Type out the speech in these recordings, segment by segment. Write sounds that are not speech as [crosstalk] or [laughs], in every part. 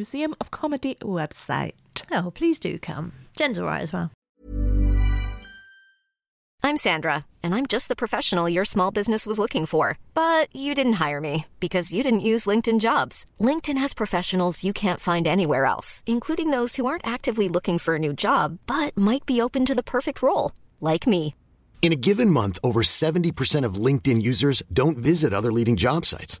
Museum of Comedy website. Oh, please do come. Jen's all right as well. I'm Sandra, and I'm just the professional your small business was looking for. But you didn't hire me because you didn't use LinkedIn jobs. LinkedIn has professionals you can't find anywhere else, including those who aren't actively looking for a new job but might be open to the perfect role, like me. In a given month, over 70% of LinkedIn users don't visit other leading job sites.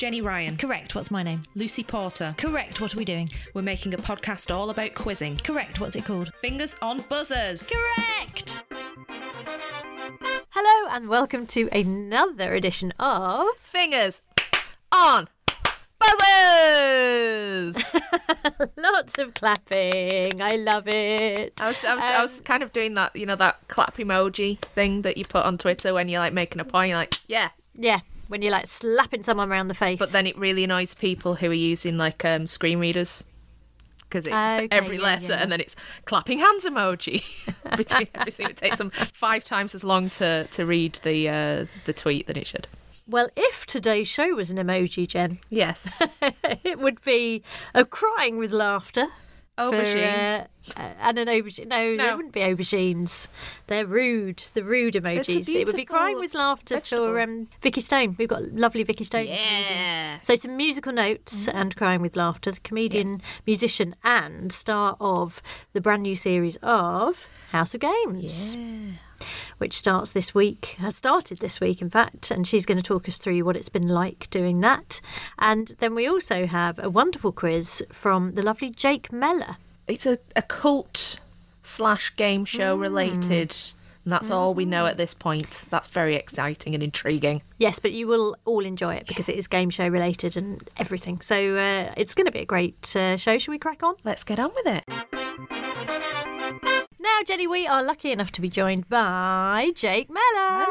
Jenny Ryan, Correct. What's my name? Lucy Porter. Correct. What are we doing? We're making a podcast all about quizzing. Correct. What's it called? Fingers on buzzers. Correct. Hello and welcome to another edition of Fingers on buzzers. [laughs] Lots of Clapping. I love it. I was, I was, I was um, kind of doing that, you know, that clap emoji thing that you put on Twitter when you're like making a point. You're like, yeah, Yeah, when you're like slapping someone around the face. but then it really annoys people who are using like um, screen readers because it's Okay, every yeah, letter yeah. and then it's clapping hands emoji [laughs] between everything. It takes them five times as long to, to read the uh, the tweet than it should. Well, if today's show was an emoji, Jen, Yes, [laughs] it would be a crying with laughter. For, aubergine. uh, uh, and an aubergine. No, No. there wouldn't be aubergines. They're rude. The rude emojis. It would be crying with laughter vegetable. for um, Vikki Stone. We've got lovely Vikki Stone. yeah. So some musical notes and crying with laughter. The comedian, musician, and star of the brand new series of House of Games. Which starts this week, has started this week, in fact, and she's going to talk us through what it's been like doing that. And then we also have a wonderful quiz from the lovely Jake Meller. It's a, a cult slash game show Mm. related. And that's all we know at this point. That's very exciting and intriguing. Yes, but you will all enjoy it because it is game show related and everything. So uh, it's going to be a great uh, show. Shall we crack on? Let's get on with it. Now, Jenny, we are lucky enough to be joined by Jake Meller.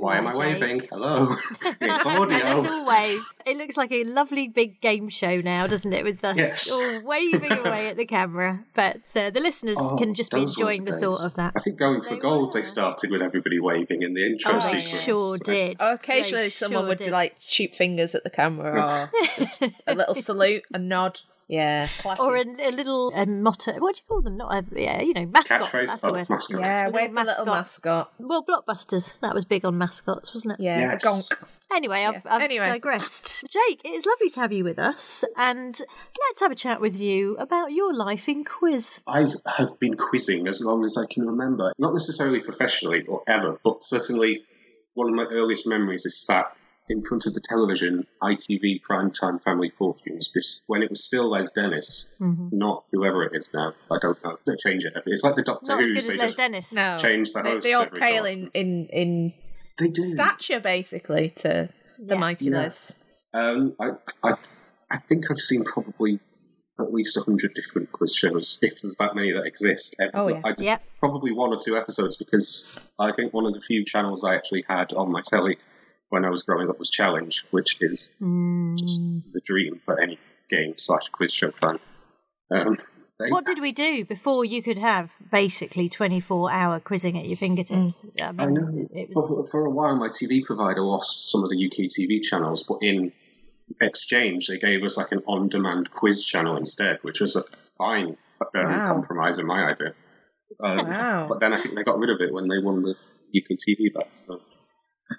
Why am I Jake. waving? Hello. it's [laughs] It's audio. all wave. It looks like a lovely big game show now, doesn't it? With us Yes. all waving away at the camera. But uh, the listeners Oh, can just be enjoying the days. thought of that. I think going for They gold, were. they started with everybody waving in the intro Oh, they sequence. sure did. Occasionally, They someone sure would did. like shoot fingers at the camera or [laughs] just a little salute, a nod. Yeah, classy. Or a, a little a motto. What do you call them? Not a, yeah, you know, mascot. Catchphrase? That's the Oh, word. mascot. yeah, little wave the little mascot. mascot. Well, blockbusters. That was big on mascots, wasn't it? Yeah, Yes. a gonk. Anyway, I've, Yeah. I've Anyway. digressed. Jake, it is lovely to have you with us, and let's have a chat with you about your life in quiz. I have been quizzing as long as I can remember. Not necessarily professionally or ever, but certainly one of my earliest memories is sat in front of the television ITV primetime family fortunes because when it was still Les Dennis, Mm-hmm. not whoever it is now. I don't know. They change it. It's like the Doctor Not as good as Les Dennis. No, change the they, hosts they all pale in in in They do. stature basically to the mighty Yeah. Les. Um, I, I, I think I've seen probably at least a hundred different quiz shows, if there's that many that exist. Every- Oh, yeah. I, Yep. Probably one or two episodes because I think one of the few channels I actually had on my telly when I was growing up was Challenge, which is Mm. just the dream for any game slash quiz show fan. Um, What did we do before you could have basically 24 hour quizzing at your fingertips? I, mean, I know. It was. for, for a while, my TV provider lost some of the UK TV channels, but in exchange, they gave us like an on-demand quiz channel instead, which was a fine um, Wow. compromise in my idea. Um, Wow. But then I think they got rid of it when they won the UK TV back. So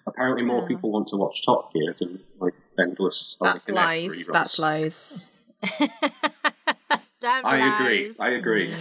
apparently, more Oh. people want to watch Top Gear than like endless. That's Hurricane lies. That's lies. [laughs] Damn I agree. I agree.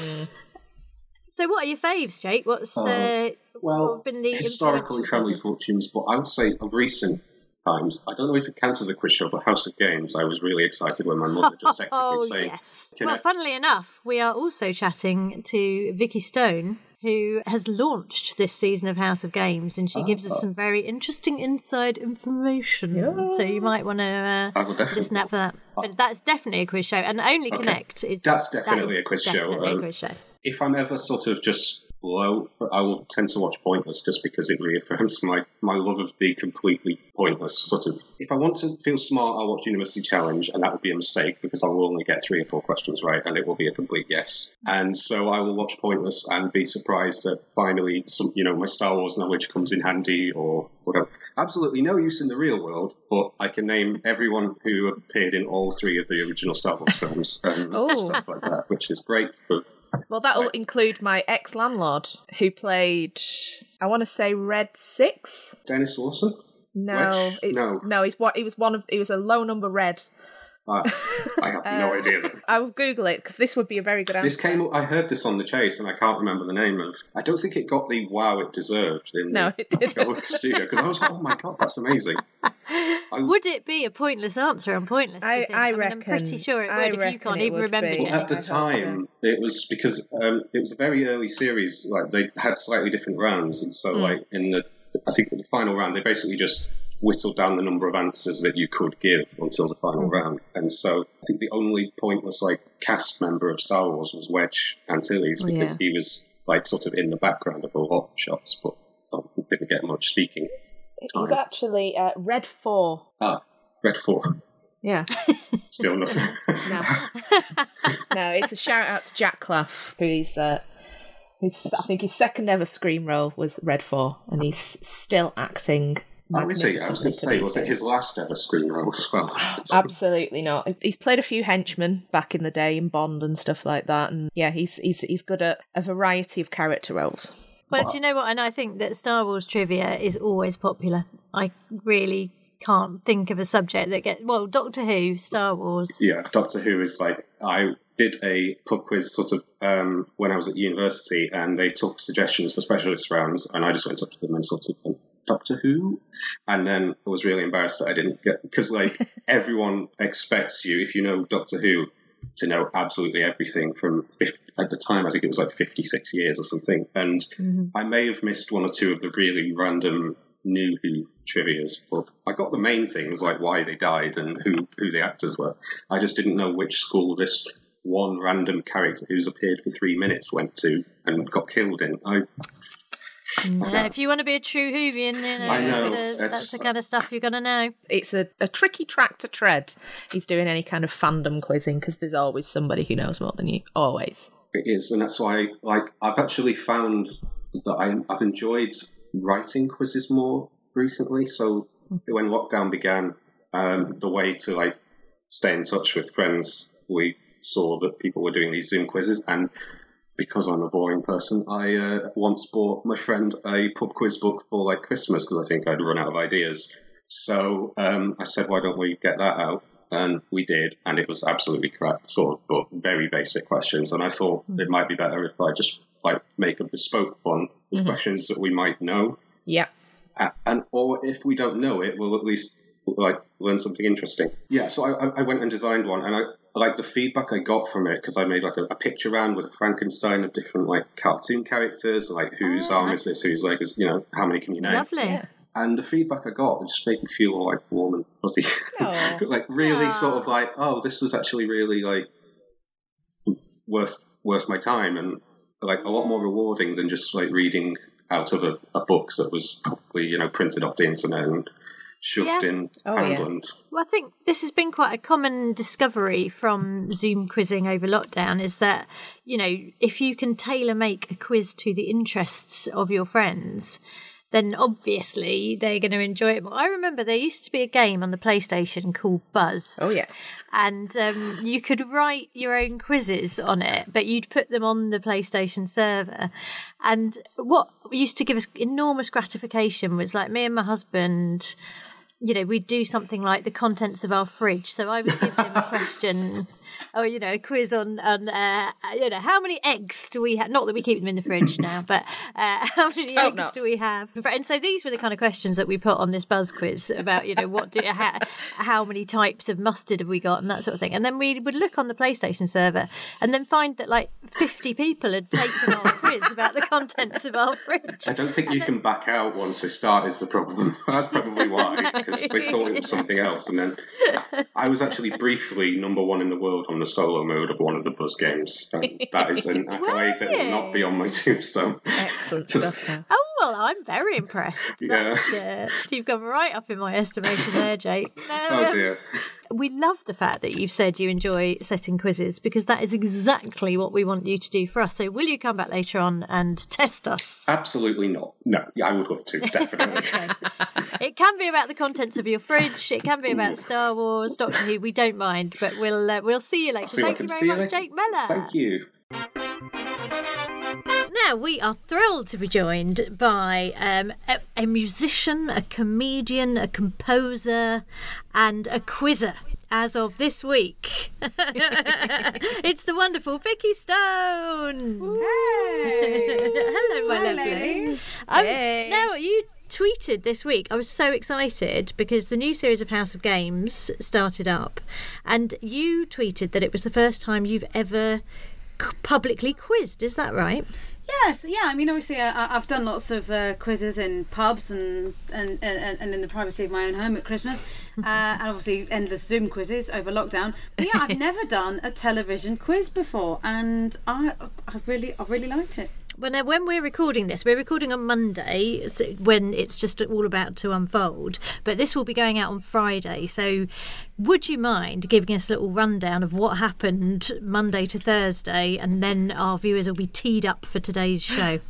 So, what are your faves, Jake? What's Oh, uh, Well, have been the historically influential family fortunes, but I would say of recent times, I don't know if it counts as a quiz show, but House of Games, I was really excited when my mother just [laughs] texted Oh me saying, yes. Well, I-" funnily enough, we are also chatting to Vikki Stone, who has launched this season of House of Games, and she gives Oh. us some very interesting inside information. So you might want to uh, I will definitely- listen out for that. But that's definitely a quiz show, and Only Okay. Connect is That's definitely is a quiz definitely um, a quiz show. if I'm ever sort of just low, I will tend to watch Pointless just because it reaffirms [laughs] my, my love of the completely pointless sort of. If I want to feel smart, I'll watch University Challenge, and that would be a mistake because I will only get three or four questions right, and it will be a complete yes. And so I will watch Pointless and be surprised that finally, some you know, my Star Wars knowledge comes in handy or whatever. Absolutely no use in the real world, but I can name everyone who appeared in all three of the original Star Wars films and Oh. stuff like that, which is great. But Well, that'll include my ex landlord who played, I want to say Red Six. Denis Lawson. No, it's, No. no, he's what he was one of. He was a low number red. [laughs] I have no Uh, idea. [laughs] I will Google it because this would be a very good answer. This came. up- I heard this on the chase, and I can't remember the name of. I don't think it got the wow it deserved in No, the it didn't. Gold [laughs] Studio because I was like, oh my god, that's amazing. I, Would it be a pointless answer on pointless? do you I- think? I mean, I'm pretty sure it would I if you can't even remember, be. Jenny. at the I hope so. time, it was because um, it was a very early series. Like they had slightly different rounds, and so like in the, I think in the final round, they basically just whittled down the number of answers that you could give until the final Hmm. round. And so I think the only pointless like cast member of Star Wars was Wedge Antilles Oh, because yeah. he was like sort of in the background of a lot of shots, but um, didn't get much speaking. He's actually uh, Red Four. Ah, Red Four, Yeah. [laughs] still nothing. [laughs] No. [laughs] no, it's a shout out to Jack Klaff, who is uh, his I think his second ever screen role was Red Four, and he's still acting. Oh, is he? I was going to to say, these was it his last ever screen role as well? [laughs] Absolutely not. He's played a few henchmen back in the day in Bond and stuff like that, and yeah, he's he's he's good at a variety of character roles. But do you know what? And I think that Star Wars trivia is always popular. I really can't think of a subject that gets well. Doctor Who, Star Wars. Yeah, Doctor Who is like I did a pub quiz sort of um, when I was at university, and they took suggestions for specialist rounds, and I just went up to them and sort of went, Doctor Who, and then I was really embarrassed that I didn't get because like [laughs] everyone expects you if you know Doctor Who to know absolutely everything from 50, at the time I think it was like 56 years or something, and mm-hmm. I may have missed one or two of the really random new Who trivia's, but I got the main things like why they died and who who the actors were. I just didn't know which school this one random character who's appeared for three minutes went to and got killed in. I Uh, if you want to be a true Whovian, you know, know, you're gonna- it's- that's the kind of stuff you're going to know. It's a, a tricky track to tread. He's doing any kind of fandom quizzing because there's always somebody who knows more than you. Always. It is, and that's why, like, I've actually found that I, I've enjoyed writing quizzes more recently. So when lockdown began, um, the way to like stay in touch with friends, we saw that people were doing these Zoom quizzes, and because I'm a boring person, I uh, once bought my friend a pub quiz book for like Christmas because I think I'd run out of ideas. So um, I said, why don't we get that out? And we did, and it was absolutely crap, sort of, but very basic questions. And I thought it might be better if I just like make a bespoke one with questions that we might know, Yeah. And or if we don't know it, we'll at least like learn something interesting. Yeah, so I, I went and designed one, and I like the feedback I got from it because I made like a, a picture round with a Frankenstein of different like cartoon characters, like whose Oh, arm nice. is this, who's like, you know, how many can you name? Lovely. And the feedback I got just made me feel like warm and fuzzy. Aw. [laughs] like really Aw. sort of like, oh, this was actually really like worth worth my time and like a lot more rewarding than just like reading out of a, a book that was probably, you know, printed off the internet and shoved Yeah. in Oh, yeah. Well, I think this has been quite a common discovery from Zoom quizzing over lockdown is that, you know, if you can tailor make a quiz to the interests of your friends, then obviously they're going to enjoy it more. I remember there used to be a game on the PlayStation called Buzz. Oh yeah. and um, you could write your own quizzes on it, but you'd put them on the PlayStation server. And what used to give us enormous gratification was like me and my husband. You know, we'd do something like the contents of our fridge. So I would give him a [laughs] question, or you know, a quiz on on uh, you know how many eggs do we have? Not that we keep them in the fridge [laughs] now, but uh, [laughs] how many Hope eggs not. do we have? And so these were the kind of questions that we put on this buzz quiz about you know what do how, how many types of mustard have we got and that sort of thing. And then we would look on the PlayStation server and then find that like fifty people had taken our quiz about the contents of our fridge. I don't think you can back out once they start is the problem. [laughs] That's probably why, because they thought it was something else. And then I was actually briefly number one in the world on the solo mode of one of the Buzz games. And that is an [laughs] accolade that will not be on my tombstone. Excellent stuff. Now. Oh well, I'm very impressed. [laughs] Yeah. Uh, you've gone right up in my estimation there, Jake. No, [laughs] Oh dear. we love the fact that you've said you enjoy setting quizzes because that is exactly what we want you to do for us. So, will you come back later on and test us? Absolutely not. No, yeah, I would love to, [laughs] definitely. It can be about the contents of your fridge. It can be about Star Wars, Doctor Who. We don't mind, but we'll uh, we'll see you later. See Thank you very you much. Jake Meller. Thank you. Now we are thrilled to be joined by um, a, a musician, a comedian, a composer, and a quizzer. As of this week, [laughs] it's the wonderful Vikki Stone. Hey, [laughs] Hello, my Hi, lovely. ladies. Um, Hey. Now you tweeted this week. I was so excited because the new series of House of Games started up, and you tweeted that it was the first time you've ever publicly quizzed. Is that right? Yes, yeah. I mean, obviously, I, I've done lots of uh, quizzes in pubs and and, and and in the privacy of my own home at Christmas, [laughs] uh, and obviously endless Zoom quizzes over lockdown. But yeah, I've [laughs] never done a television quiz before, and I I really I really liked it. Now, when we're recording this, we're recording on Monday when it's just all about to unfold. But this will be going out on Friday. So, would you mind giving us a little rundown of what happened Monday to Thursday, and then our viewers will be teed up for today's show?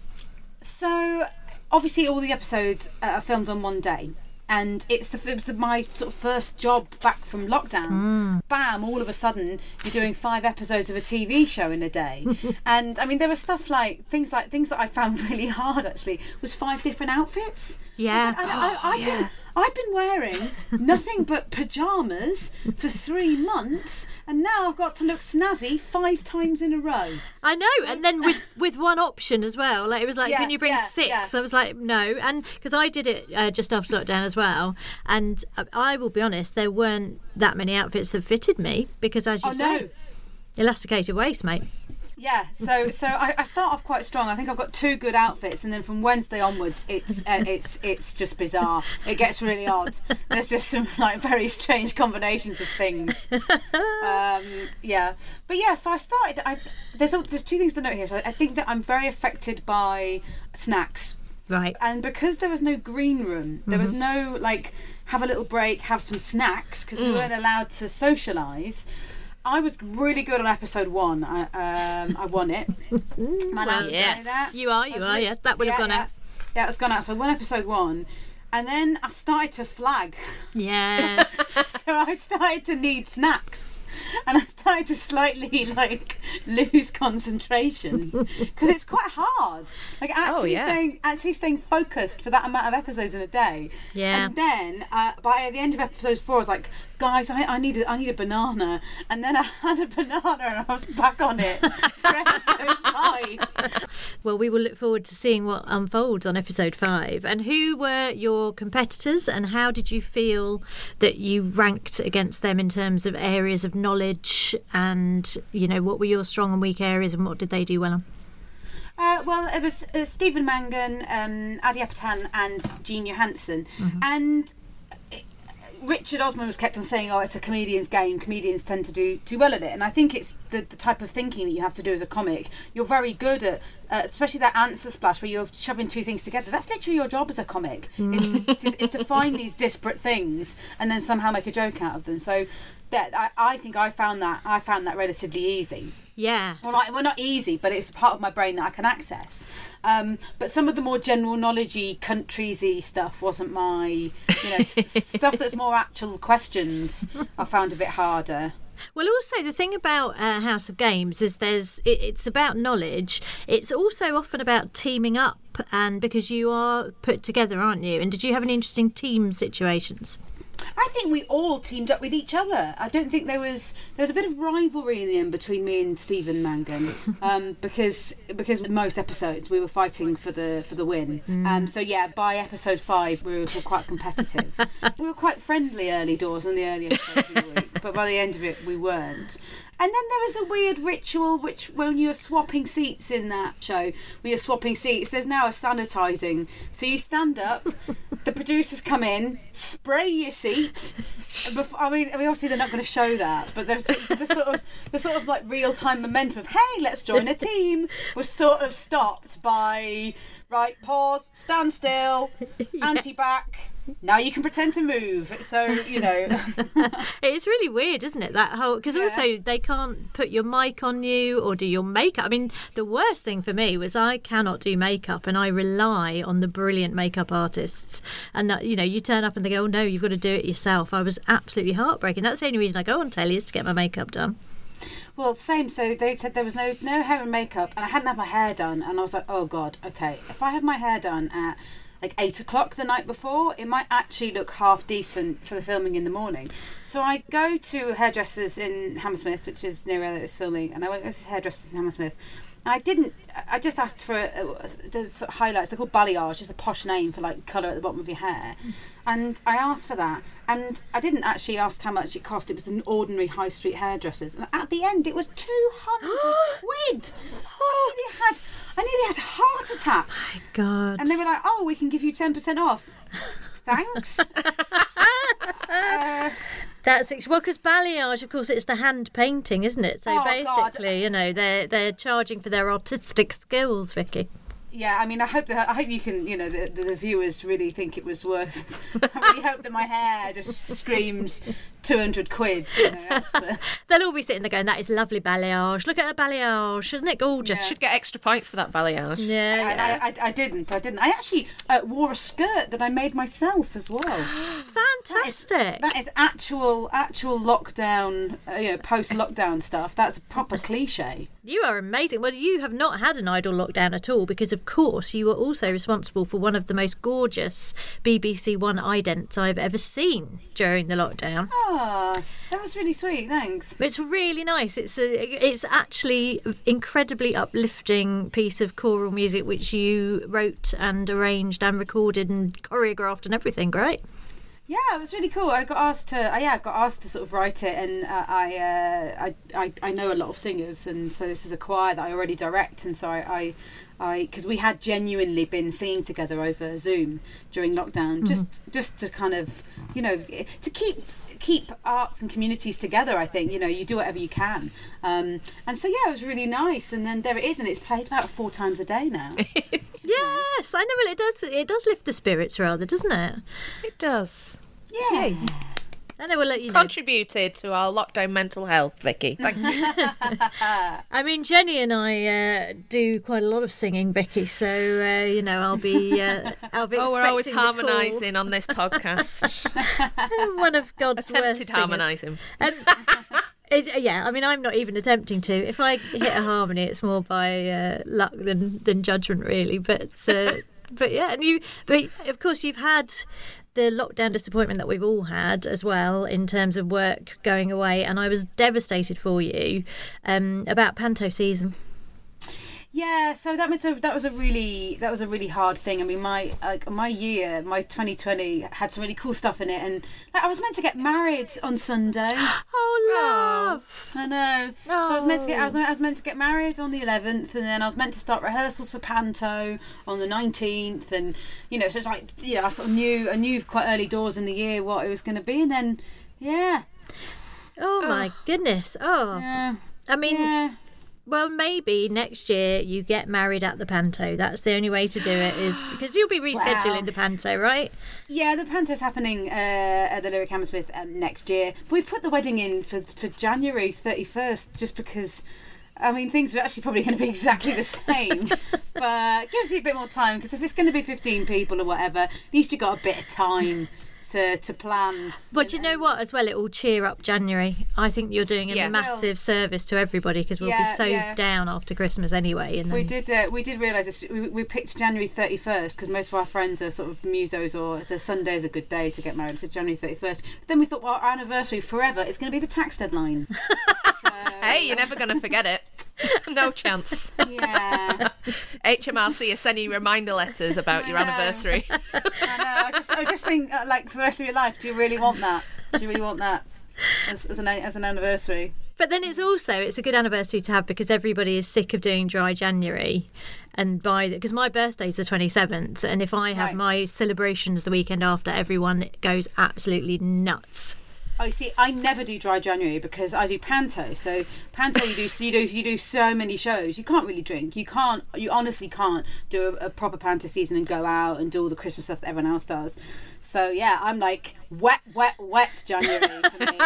So obviously, all the episodes are filmed on one day. And it's the it was the, my sort of first job back from lockdown. Mm. Bam! All of a sudden, you're doing five episodes of a TV show in a day, [laughs] and I mean there was stuff like things like things that I found [laughs] really hard. Actually, was five different outfits. Yeah. I, I, I've oh, been I've been wearing nothing but pajamas for three months, and now I've got to look snazzy five times in a row. I know, and then [laughs] with with one option as well. Like it was like, Yeah, can you bring yeah, six? yeah. I was like, no, and because I did it uh, just after lockdown as well, and I- I will be honest, there weren't that many outfits that fitted me because, as you Oh say, no! elasticated waist, mate. Yeah, so so I, I start off quite strong. I think I've got two good outfits, and then from Wednesday onwards, it's uh, it's it's just bizarre. It gets really odd. There's just some like very strange combinations of things. Um, yeah, but yeah. So I started. I, there's a, there's two things to note here. So I think that I'm very affected by snacks Right. and because there was no green room, there was no like have a little break, have some snacks because we weren't allowed to socialise. I was really good on episode one. I um, I won it. Am I allowed to say yes. You are, you are, re- yes. That would have yeah, gone yeah. out. Yeah, it's gone out. So I won episode one, and then I started to flag. Yes. [laughs] so I started to need snacks. And I started to slightly like lose concentration because it's quite hard. Like actually yeah. staying actually staying focused for that amount of episodes in a day. Yeah. And then uh, by the end of episode four, I was like guys, I, I need a, I need a banana, and then I [laughs] had a banana and I was back on it for episode five. Well, we will look forward to seeing what unfolds on episode five. And who were your competitors, and how did you feel that you ranked against them in terms of areas of knowledge? And you know, what were your strong and weak areas, and what did they do well on? Uh, well, it was uh, Stephen Mangan, um, Ade Adepitan, and Jean Johansson, and it- Richard Osman was kept on saying, "Oh, it's a comedian's game. Comedians tend to do do well at it." And I think it's the, the type of thinking that you have to do as a comic. You're very good at, uh, especially that answer splash where you're shoving two things together. That's literally your job as a comic. Is, to, to, is to find these disparate things and then somehow make a joke out of them. So. That I, I think I found that I found that relatively easy. Yeah. Well, not, well, not easy, but it's part of my brain that I can access. Um, but some of the more general knowledgey, countriesy stuff wasn't my, you know, s- stuff that's more actual questions. I found a bit harder. Well, also the thing about uh, House of Games is there's it, it's about knowledge. It's also often about teaming up, and because you are put together, aren't you? And did you have any interesting team situations? I think we all teamed up with each other. I don't think there was there was a bit of rivalry in the end between me and Stephen Mangan [laughs] um, because because most episodes we were fighting for the for the win. Um, so yeah, by episode five we were, were quite competitive. [laughs] we were quite friendly early doors in the early episodes of the week, but by the end of it we weren't. And then there was a weird ritual which when you're swapping seats in that show, when you're swapping seats, there's now a sanitising. So you stand up, the producers come in, spray your seat. and bef- I mean, I mean, obviously they're not going to show that, but there's the sort of the sort of like real time momentum of hey, let's join a team was sort of stopped by right pause, stand still, [laughs] anti back. Now you can pretend to move. So you know. [laughs] It's really weird, isn't it? That whole because also they can't put your mic on you or do your makeup. I mean, the worst thing for me was I cannot do makeup, and I rely on the brilliant makeup artists. And you know, you turn up and they go, "Oh no, you've got to do it yourself." I was absolutely heartbreaking. That's the only reason I go on telly is to get my makeup done. Well, same. So they said there was no no hair and makeup, and I hadn't had my hair done, and I was like, oh god, okay. If I have my hair done at like eight o'clock the night before, it might actually look half decent for the filming in the morning. So I go to hairdressers in Hammersmith, which is near where it was filming, and I went to hairdressers in Hammersmith. And I didn't. I just asked for uh, the sort of highlights. They're called balayage, just a posh name for like colour at the bottom of your hair. And I asked for that, and I didn't actually ask how much it cost. It was an ordinary high street hairdressers, and at the end, it was [gasps] two hundred quid. I nearly had, I nearly had a heart attack. My God. And they were like, "Oh, we can give you ten percent off." Thanks. [laughs] uh, That's ex- well, because balayage, of course, it's the hand painting, isn't it? So Oh, God. basically, you know, they're they're charging for their artistic skills, Vikki. Yeah, I mean, I hope that I hope you can, you know, the, the viewers really think it was worth. [laughs] I really hope that my hair just screams two hundred quid. You know, the, [laughs] They'll all be sitting there going, "That is lovely balayage. Look at the balayage, isn't it gorgeous?" Should get extra points for that balayage. Yeah, and yeah. I, I, I didn't. I didn't. I actually uh, wore a skirt that I made myself as well. [gasps] fantastic. That is actual, actual lockdown, uh, you know, post-lockdown stuff. That's a proper cliche. You are amazing. Well, you have not had an idle lockdown at all because, of course, you were also responsible for one of the most gorgeous BBC One idents I've ever seen during the lockdown. Ah, that was really sweet. Thanks. It's really nice. It's a, it's actually incredibly uplifting piece of choral music which you wrote and arranged and recorded and choreographed and everything. Great. Yeah, it was really cool. I got asked to, uh, yeah, I got asked to sort of write it, and uh, I, uh, I, I, I know a lot of singers, and so this is a choir that I already direct, and so I, I, I, because we had genuinely been singing together over Zoom during lockdown, just, just to kind of, you know, to keep keep arts and communities together i think you know you do whatever you can um, and so yeah it was really nice and then there it is and it's played about four times a day now [laughs] Yes, I know. Well, it does. It does lift the spirits rather, doesn't it? It does. yeah I know. Well, you know. Contributed to our lockdown mental health, Vikki. Thank you. [laughs] I mean, Jenny and I uh, do quite a lot of singing, Vikki. So uh, you know, I'll be. Uh, [laughs] I'll be. oh, we're always expecting the call. harmonising on this podcast. [laughs] One of God's worst Attempted singers. harmonising. Um, it, yeah, I mean, I'm not even attempting to. If I hit a harmony, it's more by uh, luck than than judgment, really. But uh, but yeah, and you. But of course, you've had the lockdown disappointment that we've all had as well in terms of work going away, and I was devastated for you um, about Panto season. Yeah, so that was a that was a really that was a really hard thing. I mean, my like my year, my 2020 had some really cool stuff in it, and like, I was meant to get married on Sunday. [gasps] Oh, love! Oh, I know. Oh. So I was meant to get I was, oh. I was meant to get married on the 11th, and then I was meant to start rehearsals for Panto on the 19th, and you know, so it's like yeah, I sort of knew I knew quite early doors in the year what it was going to be, and then yeah, Oh my goodness! Oh, yeah, I mean, yeah. Well, maybe next year you get married at the Panto. That's the only way to do it, is because you'll be rescheduling Wow. the Panto, right? Yeah, the Panto's happening uh, at the Lyric Hammersmith um, next year. But we've put the wedding in for, for January 31st just because, I mean, things are actually probably [laughs] going to be exactly the same. [laughs] but it gives you a bit more time because if it's going to be 15 people or whatever, at least you've got a bit of time to, to plan. But you know what? As well, it will cheer up January. I think you're doing a Yeah. massive service to everybody because we'll Yeah, be so yeah. down after Christmas anyway. And We did. Uh, we did realise this. We, we picked January thirty first because most of our friends are sort of musos, or so Sunday is a good day to get married. So January thirty first. But then we thought, well, our anniversary forever. It's going to be the tax deadline. [laughs] Hey, you're never going to forget it. [laughs] no chance. yeah. HMRC are sending reminder letters about your know. anniversary. [laughs] I know. I just, I just think, uh, like, for the rest of your life, do you really want that? Do you really want that as, as an as an anniversary? but then it's also it's a good anniversary to have because everybody is sick of doing dry January. And by the because my birthday's the twenty seventh, and if I have Right. my celebrations the weekend after, everyone goes absolutely nuts. Oh, you see, I never do dry January because I do panto. So panto, you do so you do you do so many shows. You can't really drink. You can't. You honestly can't do a, a proper panto season and go out and do all the Christmas stuff that everyone else does. So yeah, I'm like wet, wet, wet January for me.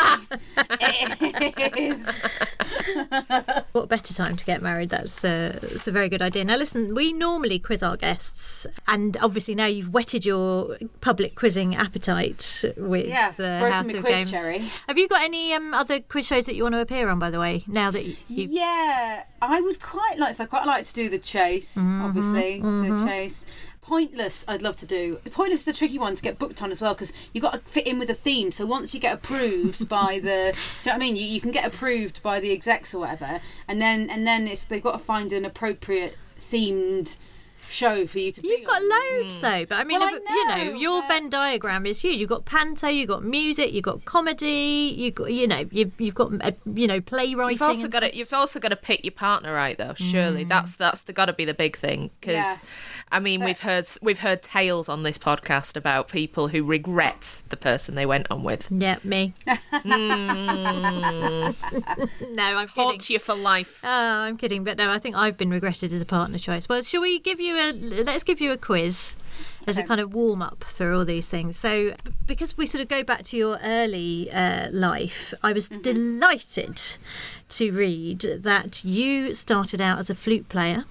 [laughs] it is. [laughs] What better time to get married? That's, uh, that's a very good idea. Now, listen, we normally quiz our guests, and obviously now you've whetted your public quizzing appetite with Yeah, the House the of quiz Games. cherry. Have you got any um, other quiz shows that you want to appear on? By the way, now that you, Yeah, I would quite like. So I quite like to do the chase. Obviously, the chase. Pointless, I'd love to do. The pointless is a tricky one to get booked on as well because you got to fit in with the theme. So once you get approved [laughs] by the, do you know what I mean? You, you can get approved by the execs or whatever, and then and then it's they've got to find an appropriate themed show for you to. You've be got on. loads hmm. though, but I mean, Well, I if- you know, know, your but- Venn diagram is huge. You've got panto, you've got music, you've got comedy, you've got, you know, you've, you've got, uh, you know, playwriting. You've also got to you've also got to pick your partner right though. Surely mm. that's that's the got to be the big thing because Yeah. I mean we've heard we've heard tales on this podcast about people who regret the person they went on with. Yeah, me. Hmm. [laughs] no, I'm kidding. Haunts you for life. Oh, I'm kidding, but no, I think I've been regretted as a partner choice. Well, shall we give you a let's give you a quiz as a kind of warm up for all these things. So, because we sort of go back to your early uh, life, I was delighted to read that you started out as a flute player.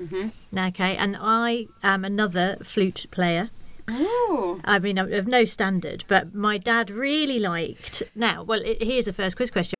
Mm-hmm. Okay, and I am another flute player. Ooh. I mean, of no standard, but my dad really liked. Now, well, it, here's a first quiz question.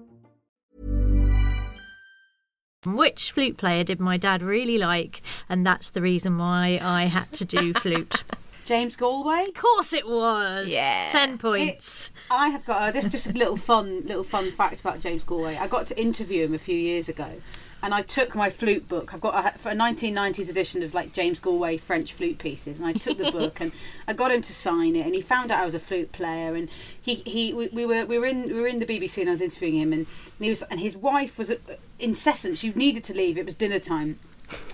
Which flute player did my dad really like? And that's the reason why I had to do [laughs] flute. James Galway. Of course it was. Yeah. Ten points. I have got uh, this. Just a little fun, little fun fact about James Galway. I got to interview him a few years ago, and I took my flute book. I've got a, a 1990s edition of like James Galway French flute pieces, and I took the book and [laughs] I got him to sign it. And he found out I was a flute player, and he he we, we were we were in we were in the BBC, and I was interviewing him, and, and he was and his wife was uh, incessant. She needed to leave. It was dinner time.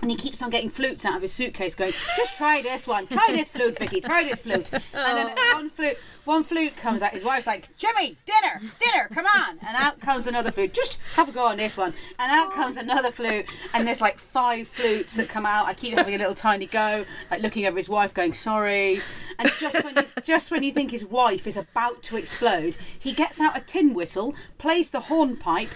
And he keeps on getting flutes out of his suitcase, going, "Just try this one, try this flute, Vikki, try this flute." And then one flute, one flute comes out. His wife's like, Jimmy, dinner, dinner, come on. And out comes another flute. Just have a go on this one. And out comes another flute. And there's like five flutes that come out. I keep having a little tiny go, like looking over his wife, going, sorry. And just when you, just when you think his wife is about to explode, he gets out a tin whistle, plays the hornpipe,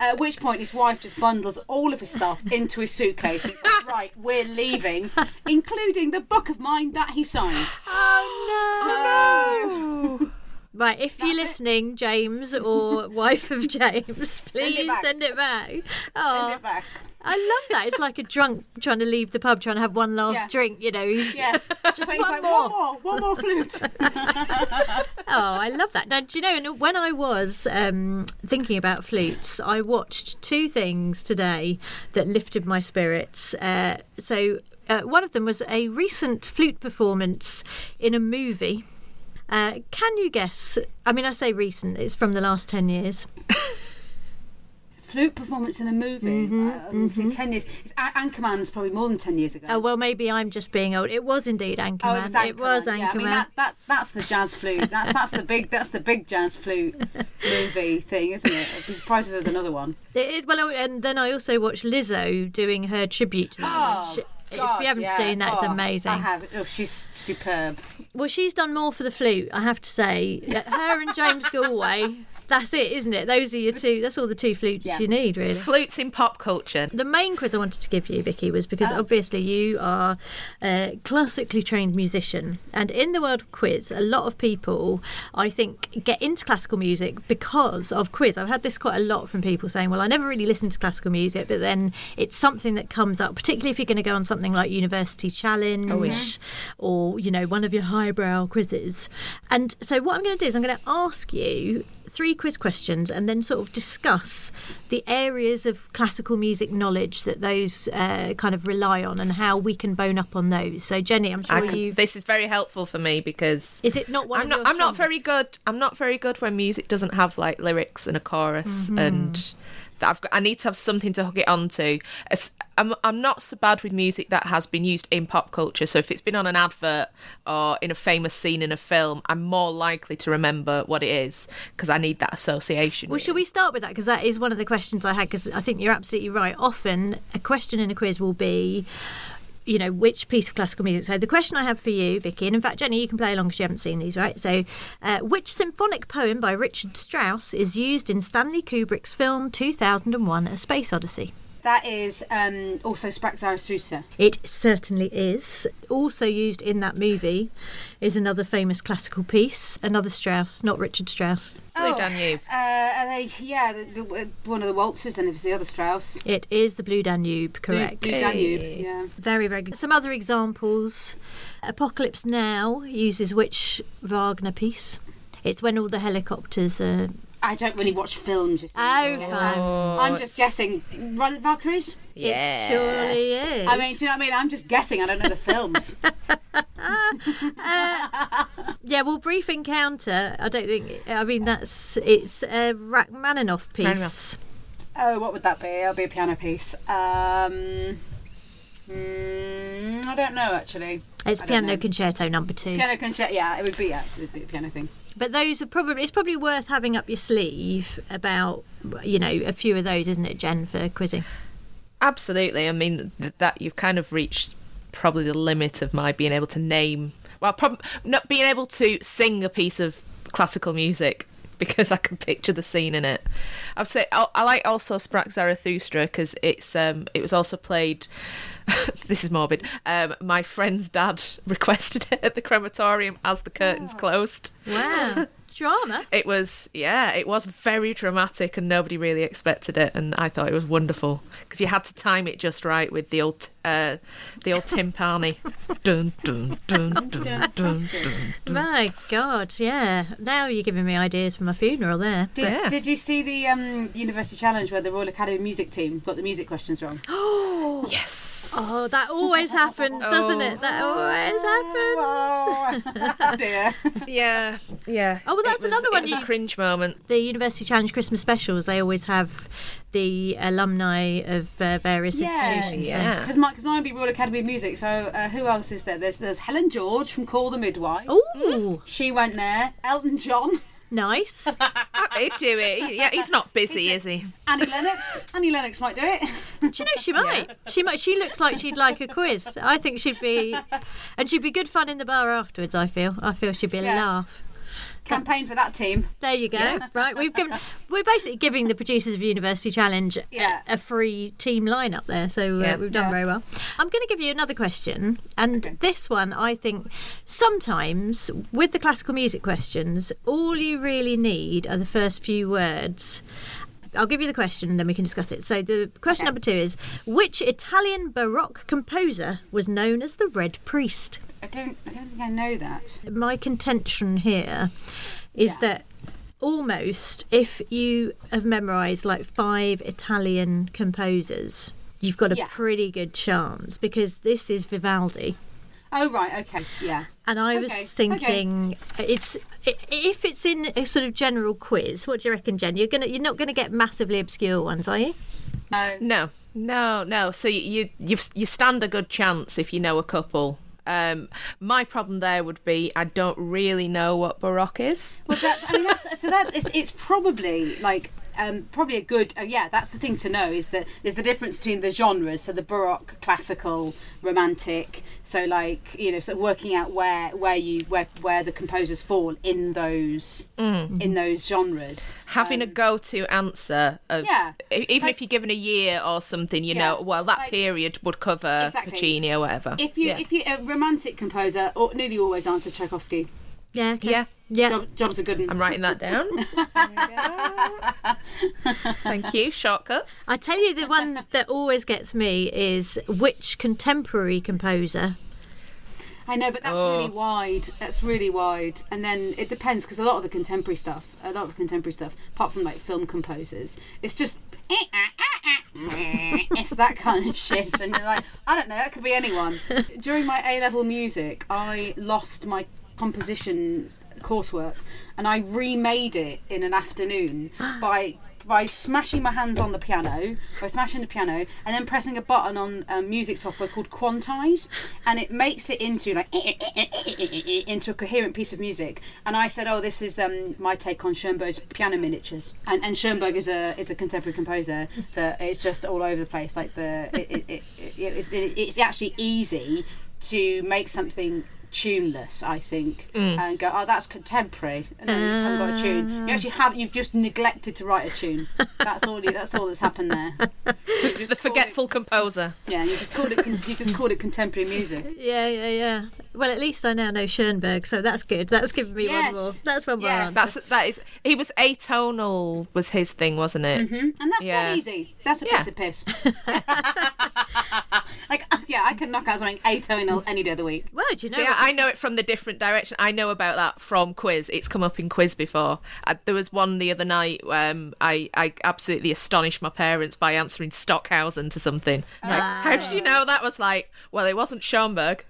at which point his wife just bundles all of his stuff into his suitcase. Right, we're leaving, including the book of mine that he signed. [gasps] Oh no! [laughs] Right, if you're listening, James or [laughs] wife of James, Send it please back. send it back. Oh, Send it back. I love that. It's like a drunk trying to leave the pub, trying to have one last Yeah. drink. You know, Yeah, [laughs] just one like, more. one more, one more flute. Oh, I love that. Now, do you know, and when I was um, thinking about flutes, I watched two things today that lifted my spirits. Uh, so, uh, one of them was a recent flute performance in a movie. Uh, can you guess? I mean, I say recent, it's from the last 10 years. [laughs] flute performance in a movie. um, it's ten years. It's, Anchorman's probably more than ten years ago. Oh, well, maybe I'm just being old. It was indeed Anchorman. Oh, it was Anchorman. It was Anchorman. Yeah, I mean that, that that's the jazz flute. That's that's the big that's the big jazz flute [laughs] movie thing, isn't it? I'd be surprised if there was another one. It is well, and then I also watched Lizzo doing her tribute to that. Oh, God, if you haven't yeah. seen that, it's Oh, amazing. I have. Oh, she's superb. Well, she's done more for the flute, I have to say. Her and James Galway. That's it, isn't it? Those are your two. That's all the two flutes Yeah. you need, really. Flutes in pop culture. The main quiz I wanted to give you, Vikki, was because Oh. obviously you are a classically trained musician, and in the world of quiz, a lot of people, I think, get into classical music because of quiz. I've had this quite a lot from people saying, "Well, I never really listened to classical music, but then it's something that comes up, particularly if you're going to go on something like University Challenge Oh, yeah. or you know one of your highbrow quizzes." And so, what I'm going to do is I'm going to ask you three quiz questions and then sort of discuss the areas of classical music knowledge that those uh, kind of rely on and how we can bone up on those. So, Jenny, I'm sure you. this is very helpful for me because Is it not one I'm of not. I'm not very good. I'm not very good when music doesn't have like lyrics and a chorus Mhm. and. That I've got, I need to have something to hook it onto. I'm, I'm not so bad with music that has been used in pop culture. So if it's been on an advert or in a famous scene in a film, I'm more likely to remember what it is because I need that association. Well, should we start with that? Because that is one of the questions I had. Because I think you're absolutely right. Often, a question in a quiz will be, you know, which piece of classical music. So the question I have for you, Vikki, and in fact, Jenny, you can play along because you haven't seen these, right? So, uh, which symphonic poem by Richard Strauss is used in Stanley Kubrick's film 2001: A Space Odyssey? That is um, also Sprach Zarathustra. It certainly is. Also used in that movie is another famous classical piece, another Strauss, not Richard Strauss. Blue Danube. Uh, are they, yeah, the, the, one of the waltzes. Then if it's the other Strauss. It is the Blue Danube, correct. Blue Danube. Yeah. Very, very good. Some other examples. Apocalypse Now uses which Wagner piece? It's when all the helicopters are. I don't really watch films. You see, Oh, so, fine. um, I'm just guessing. Run of the Valkyries. It surely is. I mean, do you know what I mean? I'm just guessing. I don't know the films. [laughs] yeah, well, Brief Encounter, I don't think. I mean, that's. It's a Rachmaninoff piece. oh, what would that be? It'll be a piano piece. Um, mm, I don't know actually. It's Piano know. Concerto number two. Piano concerto. Yeah, it would be. Yeah, it would be a piano thing. But those are probably it's probably worth having up your sleeve about you know a few of those, isn't it, Jen, for quizzing? Absolutely. I mean th- that you've kind of reached probably the limit of my being able to name. Well, prob- not being able to sing a piece of classical music [laughs] because I can picture the scene in it. I'd say I, I like also Sprach Zarathustra because it's um it was also played. [laughs] this is morbid. Um, my friend's dad [laughs] requested it at the crematorium as the curtains closed. Wow. [laughs] Drama. It was, yeah, it was very dramatic, and nobody really expected it, and I thought it was wonderful because you had to time it just right with the old, uh, the old timpani. dun dun dun dun dun dun. dun. My God, yeah. Now you're giving me ideas for my funeral there. Did, Yeah. did you see the um, University Challenge where the Royal Academy music team got the music questions wrong? [gasps] Oh, Yes. Oh, that always happens, doesn't it? That always happens. Oh, [laughs] dear. Yeah, yeah. Oh, well, that's It was- another one It was you- a cringe moment. The University Challenge Christmas specials, they always have the alumni of uh, various Yeah, institutions. so- yeah. Because mine, cause mine be Royal Academy of Music. So uh, who else is there? There's there's Helen George from Call the Midwife. Ooh, She went there. Elton John. nice. [laughs] He'd do it. Yeah, he's not busy, is he? Annie Lennox. Annie Lennox might do it. Do you know she might? She might. She looks like she'd like a quiz. I think she'd be, and she'd be good fun in the bar afterwards. I feel. I feel she'd be a Yeah. laugh. Campaign for that team. There you go. Right, we've given. We're basically giving the producers of University Challenge a- Yeah. a, free team lineup there, so uh, Yeah. we've done Yeah. very well. I'm going to give you another question, and this one I think sometimes with the classical music questions, all you really need are the first few words. I'll give you the question and then we can discuss it. So the question number two is: Which Italian Baroque composer was known as the Red Priest? I don't. I don't think I know that. my contention here is Yeah. that almost if you have memorized like five Italian composers, you've got a Yeah. pretty good chance because this is Vivaldi. Oh right. Okay. Yeah. And I was Okay, thinking, it's if it's in a sort of general quiz. What do you reckon, Jen? You're gonna, you're not gonna get massively obscure ones, are you? No. No, no, no. So you you you've, you stand a good chance if you know a couple. Um, my problem there would be I don't really know what Baroque is. Well, that, I mean, so that it's, it's probably like um, probably a good. Uh, yeah, that's the thing to know is that there's the difference between the genres. So the Baroque, classical, romantic. So like you know, so working out where where you where where the composers fall in those in those genres. Having a go-to answer of Um, Yeah. even Like- if you're given a year or something, you Yeah. know, well that Like- period would cover Exactly. Puccini or whatever. If you yeah. if you a romantic composer, or nearly always answer Tchaikovsky. Yeah. Okay. Yeah. Yeah. Job, job's a good one. I'm writing that down. [laughs] Thank you. Shortcuts. I tell you, the one that always gets me is which contemporary composer I know, but that's Oh. really wide. That's really wide. And then it depends because a lot of the contemporary stuff, a lot of contemporary stuff, apart from like film composers, it's just [laughs] it's that kind of shit. And you're like, I don't know, that could be anyone. [laughs] During my A level music, I lost my composition coursework, and I remade it in an afternoon [gasps] by by smashing my hands on the piano, by smashing the piano, and then pressing a button on a music software called Quantize, and it makes it into like [laughs] into a coherent piece of music. And I said, "Oh, this is um, my take on Schoenberg's piano miniatures." And, and Schoenberg is a is a contemporary composer that it's just all over the place. Like the it, it, it, it, it's, it, it's actually easy to make something tuneless i think mm. and go oh that's contemporary and then you just haven't got a tune you actually have you've just neglected to write a tune that's all you, that's all that's happened there [laughs] the forgetful composer. yeah you just called it you just called it contemporary music Yeah, yeah, yeah. Well, at least I now know Schoenberg, so that's good. That's given me Yes. one more. That's one more Yes. answer. That's that is. He was atonal. Was his thing, wasn't it? Mm-hmm. and that's Yeah. dead easy that's a Yeah. piece of piss [laughs] like uh, yeah i can knock out something atonal any day of the week well, do you know? See, what- I I know it from the different direction. I know about that from quiz. It's come up in quiz before. I, there was one the other night. Um, I I absolutely astonished my parents by answering Stockhausen to something. Like, how did you know that was like? Well, it wasn't Schoenberg.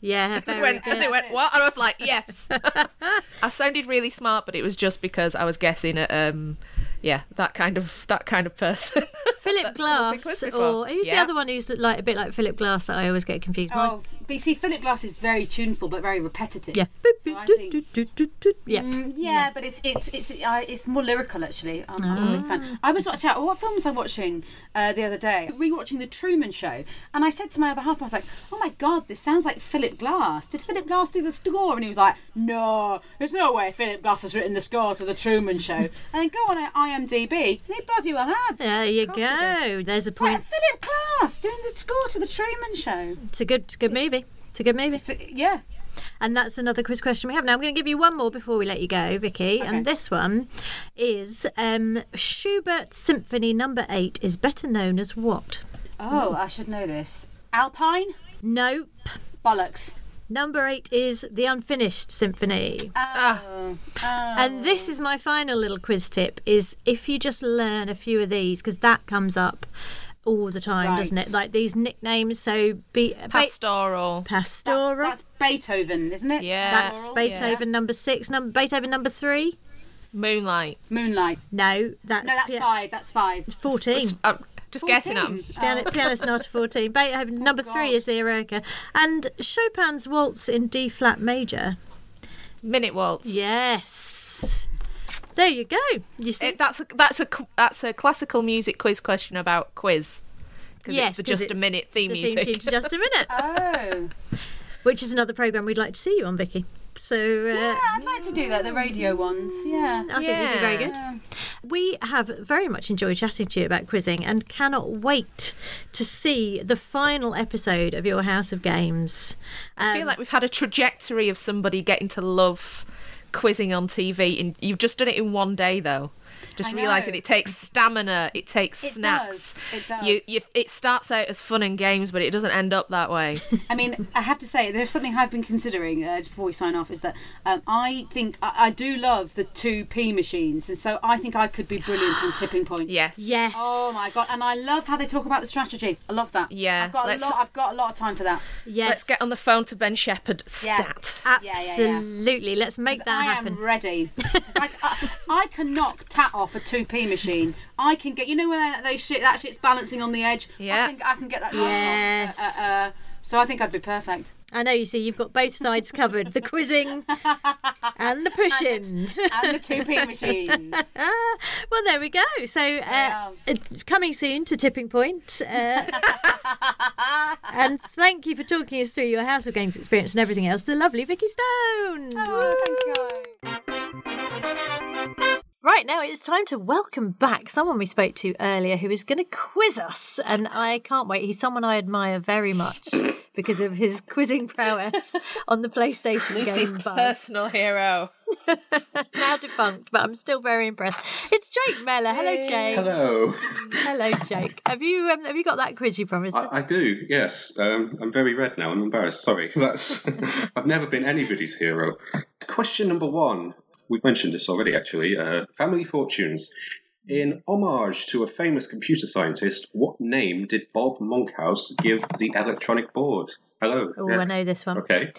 yeah, They [laughs] very went, good. and they went, what? And I was like, yes. [laughs] I sounded really smart, but it was just because I was guessing at, um, yeah, that kind of that kind of person. [laughs] Philip That's what I've been Glass, or who's the other one who's like a bit like Philip Glass that I always get confused. oh but you see, Philip Glass is very tuneful but very repetitive. Yeah. So think- Yeah. Mm, yeah, but it's it's it's uh, it's more lyrical actually. I'm, I'm a big fan. I was watching. What film was I watching uh, the other day? Rewatching The Truman Show, and I said to my other half, I was like, "Oh my god, this sounds like Philip Glass. Did Philip Glass do the score?" And he was like, "No, there's no way Philip Glass has written the score to The Truman Show." [laughs] and then go on IMDb, and he bloody well had. There you Of course he did. go. There's a It's like point. Philip Glass doing the score to The Truman Show. It's a good, it's a good movie. It's a good movie. So, yeah. And that's another quiz question we have. Now I'm going to give you one more before we let you go, Vikki. Okay. And this one is um, Schubert Symphony Number Eight is better known as what? Oh, I should know this. Alpine. Nope. Bollocks. Number eight is the Unfinished Symphony. Oh. And this is my final little quiz tip: is if you just learn a few of these, because that comes up all the time, doesn't it? Like these nicknames. So be Pastoral. Pastoral. That's, that's Beethoven, isn't it? Yeah. That's Pastoral, Beethoven number six. Number Beethoven number three. Moonlight. Moonlight. No, that's, No, that's pia- five. That's five. fourteen. I'm um, just guessing at 'em. 14. Piano, Oh. Piano Sonata 14. [laughs] Beethoven, oh, number three is the Eroica. And Chopin's Waltz in D flat major. Minute Waltz. Yes. There you go. You see? It, that's a, that's a that's a classical music quiz question about quiz. Because yes, it's just a minute theme the music. tune to just a minute, [laughs] Oh. which is another program we'd like to see you on, Vikki. So uh, Yeah, I'd like to do that. The radio ones. Yeah. I think you'd be very good. Yeah. We have very much enjoyed chatting to you about quizzing and cannot wait to see the final episode of your House of Games. I Um, feel like we've had a trajectory of somebody getting to love quizzing on TV, and you've just done it in one day, though. Just realizing it takes stamina, it takes It snacks. does, it does. You, you, it starts out as fun and games, but it doesn't end up that way. [laughs] I mean, I have to say, there's something I've been considering uh, just before we sign off is that um, I think I, I do love the two P machines, and so I think I could be brilliant on [gasps] tipping point. yes. Yes. Oh my god! And I love how they talk about the strategy. I love that. Yeah, I've got a let's- lot. I've got a lot of time for that. Yes. Let's get on the phone to Ben Shephard. Yeah. Stat. Yeah, yeah, yeah. Absolutely. Let's make that I happen. am ready. [laughs] 'Cause I, I, I can knock tat off a two P machine. I can get. You know when that, those shit that shit's balancing on the edge. Yeah. I can, I can get that. Yes. off. Uh, uh, uh, so I think I'd be perfect. I know you see you've got both sides covered the quizzing [laughs] and the pushing. And the two P machines. [laughs] Well, there we go. So, uh, Yeah. uh, coming soon to Tipping Point. Uh, [laughs] and thank you for talking us through your House of Games experience and everything else, the lovely Vikki Stone. Oh, thanks, guys. Right now, it's time to welcome back someone we spoke to earlier who is going to quiz us, and I can't wait. He's someone I admire very much [laughs] because of his quizzing prowess on the PlayStation Lucy's game Buzz. personal hero. [laughs] now defunct, but I'm still very impressed. It's Jake Meller. Hello, Jake. Hello. Hello, Jake. Have you um, have you got that quiz you promised us? I, I do, yes. Um, I'm very red now. I'm embarrassed. Sorry. [laughs] That's. I've never been anybody's hero. Question number one. We've mentioned this already, actually. Uh, family fortunes. In homage to a famous computer scientist, what name did Bob Monkhouse give the electronic board? Hello. Oh, I know this one. Okay.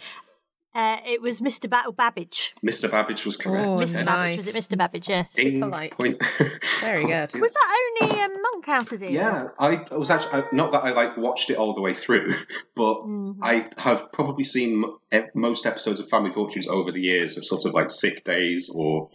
Uh, it was Mr. Ba- Babbage. Mr. Babbage was correct. Oh, Mr. Yes. Babbage was it? Mr. Babbage? Yes. Ding. Polite. Point. [laughs] Very good. Was that only um, Monkhouse's era? Yeah, I was actually I- not that I like watched it all the way through, [laughs] but Mm-hmm. I have probably seen m- e- most episodes of Family Fortunes over the years of sort of like sick days or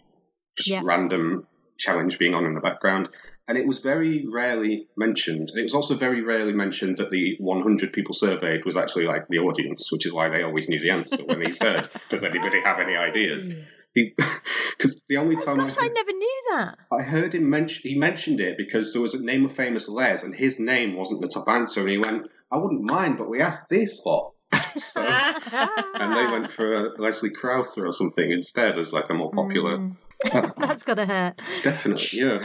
just Yeah. random challenge being on in the background. And it was very rarely mentioned. And it was also very rarely mentioned that the 100 people surveyed was actually like the audience, which is why they always knew the answer when he said, [laughs] "Does anybody have any ideas?" Hmm. Because [laughs] the only time Oh, Gosh, I, I never knew that. I heard him mention he mentioned it because there was a name of famous Les, and his name wasn't the top answer, and he went, "I wouldn't mind, but we asked this lot." So, [laughs] and they went for Leslie Crowther or something instead as like a more popular. Mm. [laughs] [laughs] That's gotta hurt. Definitely, yeah.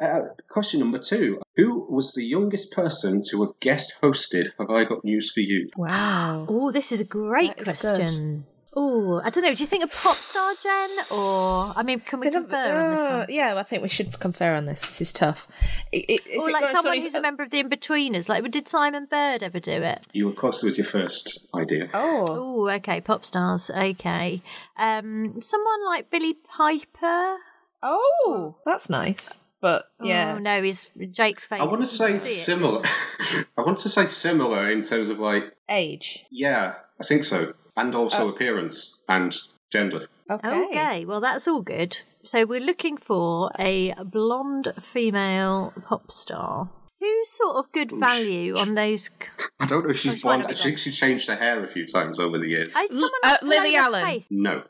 Uh, question number two: Who was the youngest person to have guest hosted? Have I got news for you? Wow. Oh, this is a great That is question. Oh, I don't know. Do you think a pop star, Jen, or I mean, can we confer on this Uh, one? yeah, I think we should confer on this. This is tough. I- I- is Or it like going- someone sorry, who's uh, a member of the Inbetweeners. Like, did Simon Bird ever do it? You, of course, was your first idea. Oh, Oh, okay, pop stars. Okay, um, someone like Billie Piper. oh, that's nice. but yeah. Oh no, his Jake's face. I want to you say can see it. similar. [laughs] I want to say similar in terms of like, Age. yeah, I think so, and also appearance and gender. Okay. Okay, well that's all good. So we're looking for a blonde female pop star. Who's sort of good value on those? [laughs] I don't know if she's Which blonde. I think she's changed her hair a few times over the years. Oh, uh, Lily Allen. Faith. No,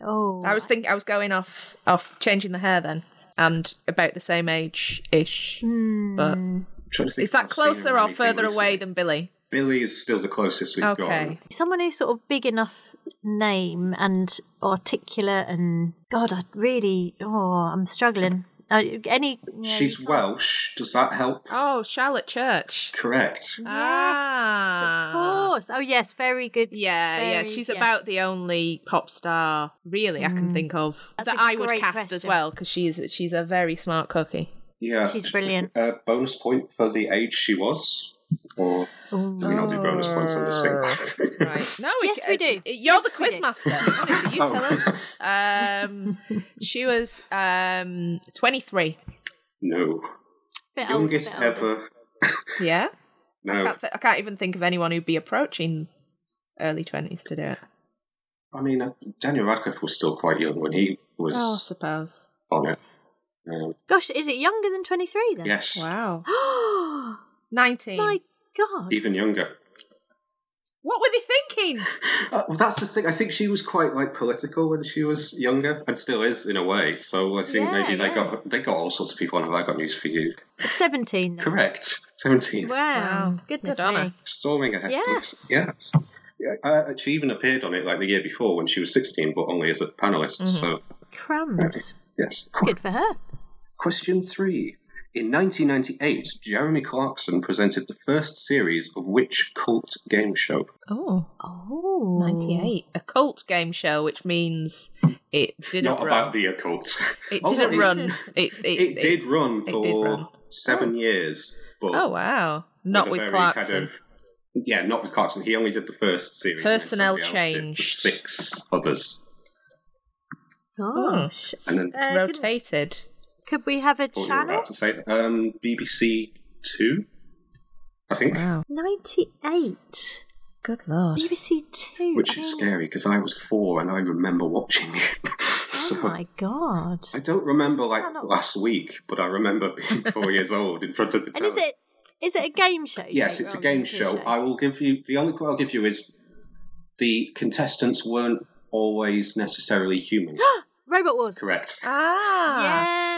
Oh, I was thinking. I was going off off changing the hair then, and about the same age ish. Hmm. But I'm trying to think is that I've closer or anything further away than Billie? Billie is still the closest we've got. Okay. someone who's sort of big enough name and articulate and God, I really oh, I'm struggling. Uh, any? yeah, She's Welsh. Does that help? Oh, Charlotte Church. Correct. Yes, Ah. of course. Oh yes, very good. Yeah, yeah. She's yeah. about the only pop star really I can think of That's that I would great cast as well because she's she's a very smart cookie. Yeah. She's brilliant. Uh, bonus point for the age she was, or do we not do bonus points on this thing? [laughs] Right. No, we Yes, c- we uh, do. You're Yes, the we quiz master. Honestly, you [laughs] Oh. tell us. Um, she was um 23. No. bit Youngest older. ever. [laughs] Yeah. I No. can't, th- I can't even think of anyone who'd be approaching early 20s to do it. I mean, uh, Daniel Radcliffe was still quite young when he was Oh, I suppose. on it. Um, Gosh, is it younger than 23 then? yes, Wow. [gasps] [gasps] Oh 19. my God. even younger. What were they thinking? [laughs] Uh, well, that's the thing. I think she was quite like political when she was younger, and still is in a way. So I think Yeah, maybe they got they got all sorts of people on. Have I got news for you? 17 then. Correct. Seventeen. Wow. Wow. Goodness Good on me. Storming ahead. Yes. Yes. Yeah, uh, she even appeared on it like the year before when she was 16, but only as a panelist. So, Crumbs. yes. Good for her. Question three. In 1998, Jeremy Clarkson presented the first series of which cult game show? Oh. Oh. 98. A cult game show, which means it didn't Not run. about the occult. It Oh, didn't it- run. It, it, It, did run for did run. seven years. But Oh, wow. Not a with Clarkson. kind of- yeah, not with Clarkson. He only did the first series. Personnel somebody else did changed. Six others. Gosh. And then- Uh, could, Rotated. Could we have a What were you channel? about to say? Um, BBC Two, I think. Wow. 98. Good lord. BBC Two. Which is mean, scary because I was four and I remember watching it. [laughs] Oh my god. I don't remember like cannot- last week, but I remember being [laughs] four years old in front of the And is it is it a game show? Yes, it's a game quiz show. I will give you the only clue I'll give you is the contestants weren't always necessarily human. [gasps] [gasps] Robot Wars. Correct. Ah.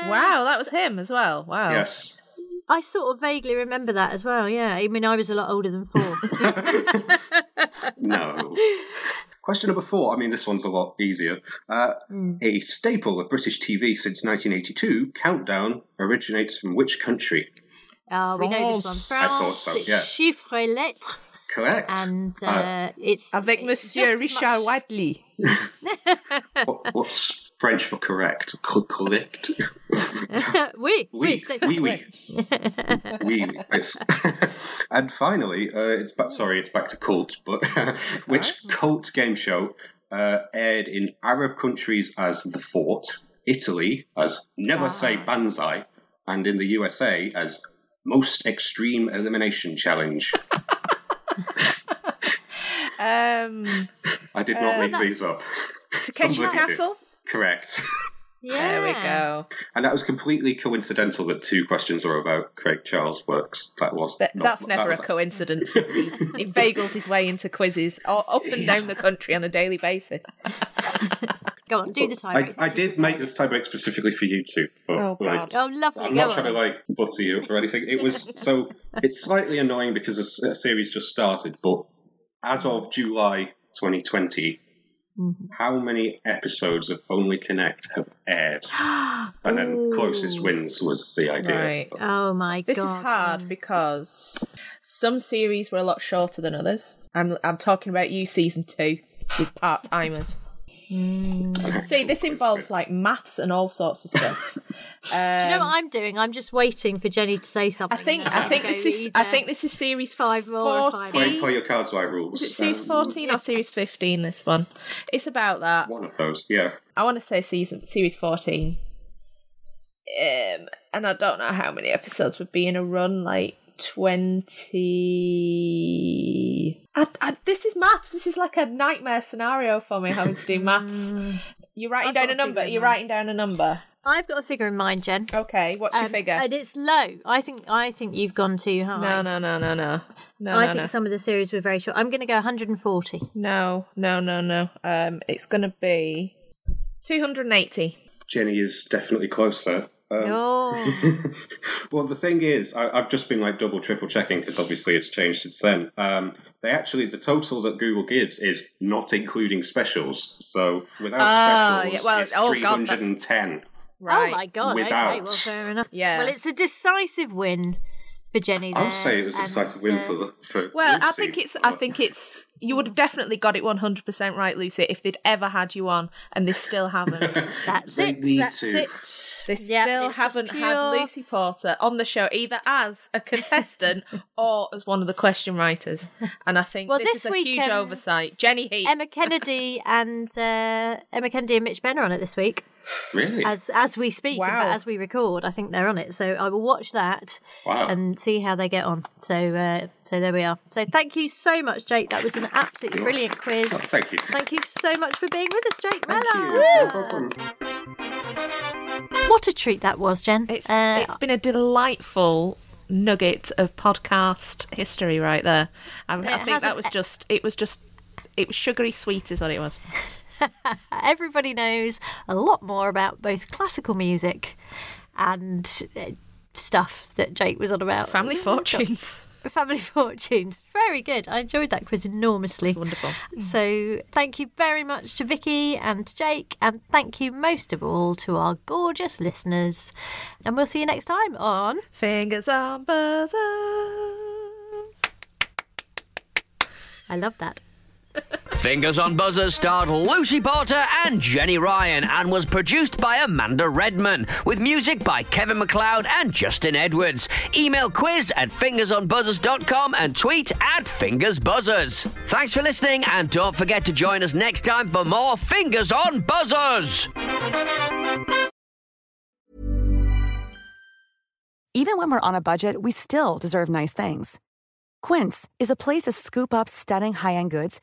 Yes. Wow, that was him as well. Wow. Yes. I sort of vaguely remember that as well. Yeah, I mean, I was a lot older than four. [laughs] [laughs] No. Question number four. I mean, this one's a lot easier. Uh, Hmm. A staple of British TV since 1982, Countdown originates from which country? Oh, we know this one. France. France. I thought so, yeah. Chiffre lettres, Correct. and uh, Uh, it's Avec Monsieur Richard much- Whiteley. [laughs] What, what's French for correct? Co- Correct. [laughs] oui, oui, Oui, oui, oui. oui, yes. [laughs] and finally, uh, it's back. Sorry, it's back to cult. But [laughs] which cult game show uh, aired in Arab countries as The Fort, Italy as Never Say Banzai, and in the USA as Most Extreme Elimination Challenge? Um, I did not Uh, make these up. Takeshi's Somebody did. Castle. Correct. Yeah. There we go. And that was completely coincidental that two questions were about Craig Charles works. That was That, not- that's that never was- a coincidence. [laughs] he inveigles his way into quizzes up and down the country on a daily basis. [laughs] Go on, do the time. I, I did make this tie break specifically for you two. But, Oh, like, God. Oh, lovely. I'm Go not on. trying to like butter you or anything. It was so it's slightly annoying because the s- series just started, but as of July 2020, Mm-hmm. how many episodes of Only Connect have aired? [gasps] And then closest wins was the idea. Right. Oh my This god. This is hard because some series were a lot shorter than others. I'm I'm talking about you season two with part timers. See, this involves like maths and all sorts of stuff. [laughs] Do you know Um, what I'm doing? I'm just waiting for Jenny to say I something. think I think this is I think this is series five more or five Play, fourteen. play your cards right rules. Is it series Um, fourteen or series fifteen? This one, it's about that. One of those, yeah. I want to say season series fourteen. Um, and I don't know how many episodes would be in a run, like 20. I, I, this is maths. This is like a nightmare scenario for me having to do maths. [laughs] You're writing I've down a a number. You're writing down a number. I've got a figure in mind, Jen. Okay, what's your Um, figure? And it's low. I think I think you've gone too high. No, no, no, no, no. No, I no, think no. some of the series were very short. I'm going to go 140. No, no, no, no. Um, it's going to be 280. Jenny is definitely closer. Um, Oh, [laughs] well, the thing is, I, I've just been like double, triple checking because obviously it's changed since then. Um, they actually, the total that Google gives is not including specials. So without Ah, specials, yeah, well, it's oh, God, 310. Right. oh my god! Without. Okay, well, fair enough. Yeah. Well, it's a decisive win for Jenny. There, I would say it was a and, decisive win uh, for, the, for Well, I think it's. I think it's. You would have definitely got it one hundred percent right, Lucy, if they'd ever had you on, and they still haven't. [laughs] That's They it. That's to. it. They Yeah, still haven't had Lucy Porter on the show, either as a contestant [laughs] or as one of the question writers. And I think Well, this, this is a week, huge um, oversight. Jenny Heath. Emma Kennedy [laughs] and uh, Emma Kennedy and Mitch Benner on it this week, Really? as as we speak, Wow. but as we record. I think they're on it, so I will watch that Wow. and see how they get on. So, uh, so there we are. So, thank you so much, Jake. That was an absolutely brilliant quiz. Oh, thank you. Thank you so much for being with us, Jake Thank Mellor. you. No problem. What a treat that was, Jen. It's Uh, it's been a delightful nugget of podcast history right there. I, I think that was just it was just it was sugary sweet is what it was. [laughs] [laughs] everybody knows a lot more about both classical music and uh, stuff that Jake was on about. Family fortunes. [laughs] Family Fortunes. Very good. I enjoyed that quiz enormously. Wonderful. So, thank you very much to Vikki and to Jake, and thank you most of all to our gorgeous listeners. And we'll see you next time on Fingers on buzzers. I love that. Fingers on Buzzers starred Lucy Porter and Jenny Ryan and was produced by Amanda Redman with music by Kevin MacLeod and Justin Edwards. Email quiz at fingersonbuzzers.com and tweet at fingersbuzzers. Thanks for listening and don't forget to join us next time for more Fingers on Buzzers. Even when we're on a budget, we still deserve nice things. Quince is a place to scoop up stunning high-end goods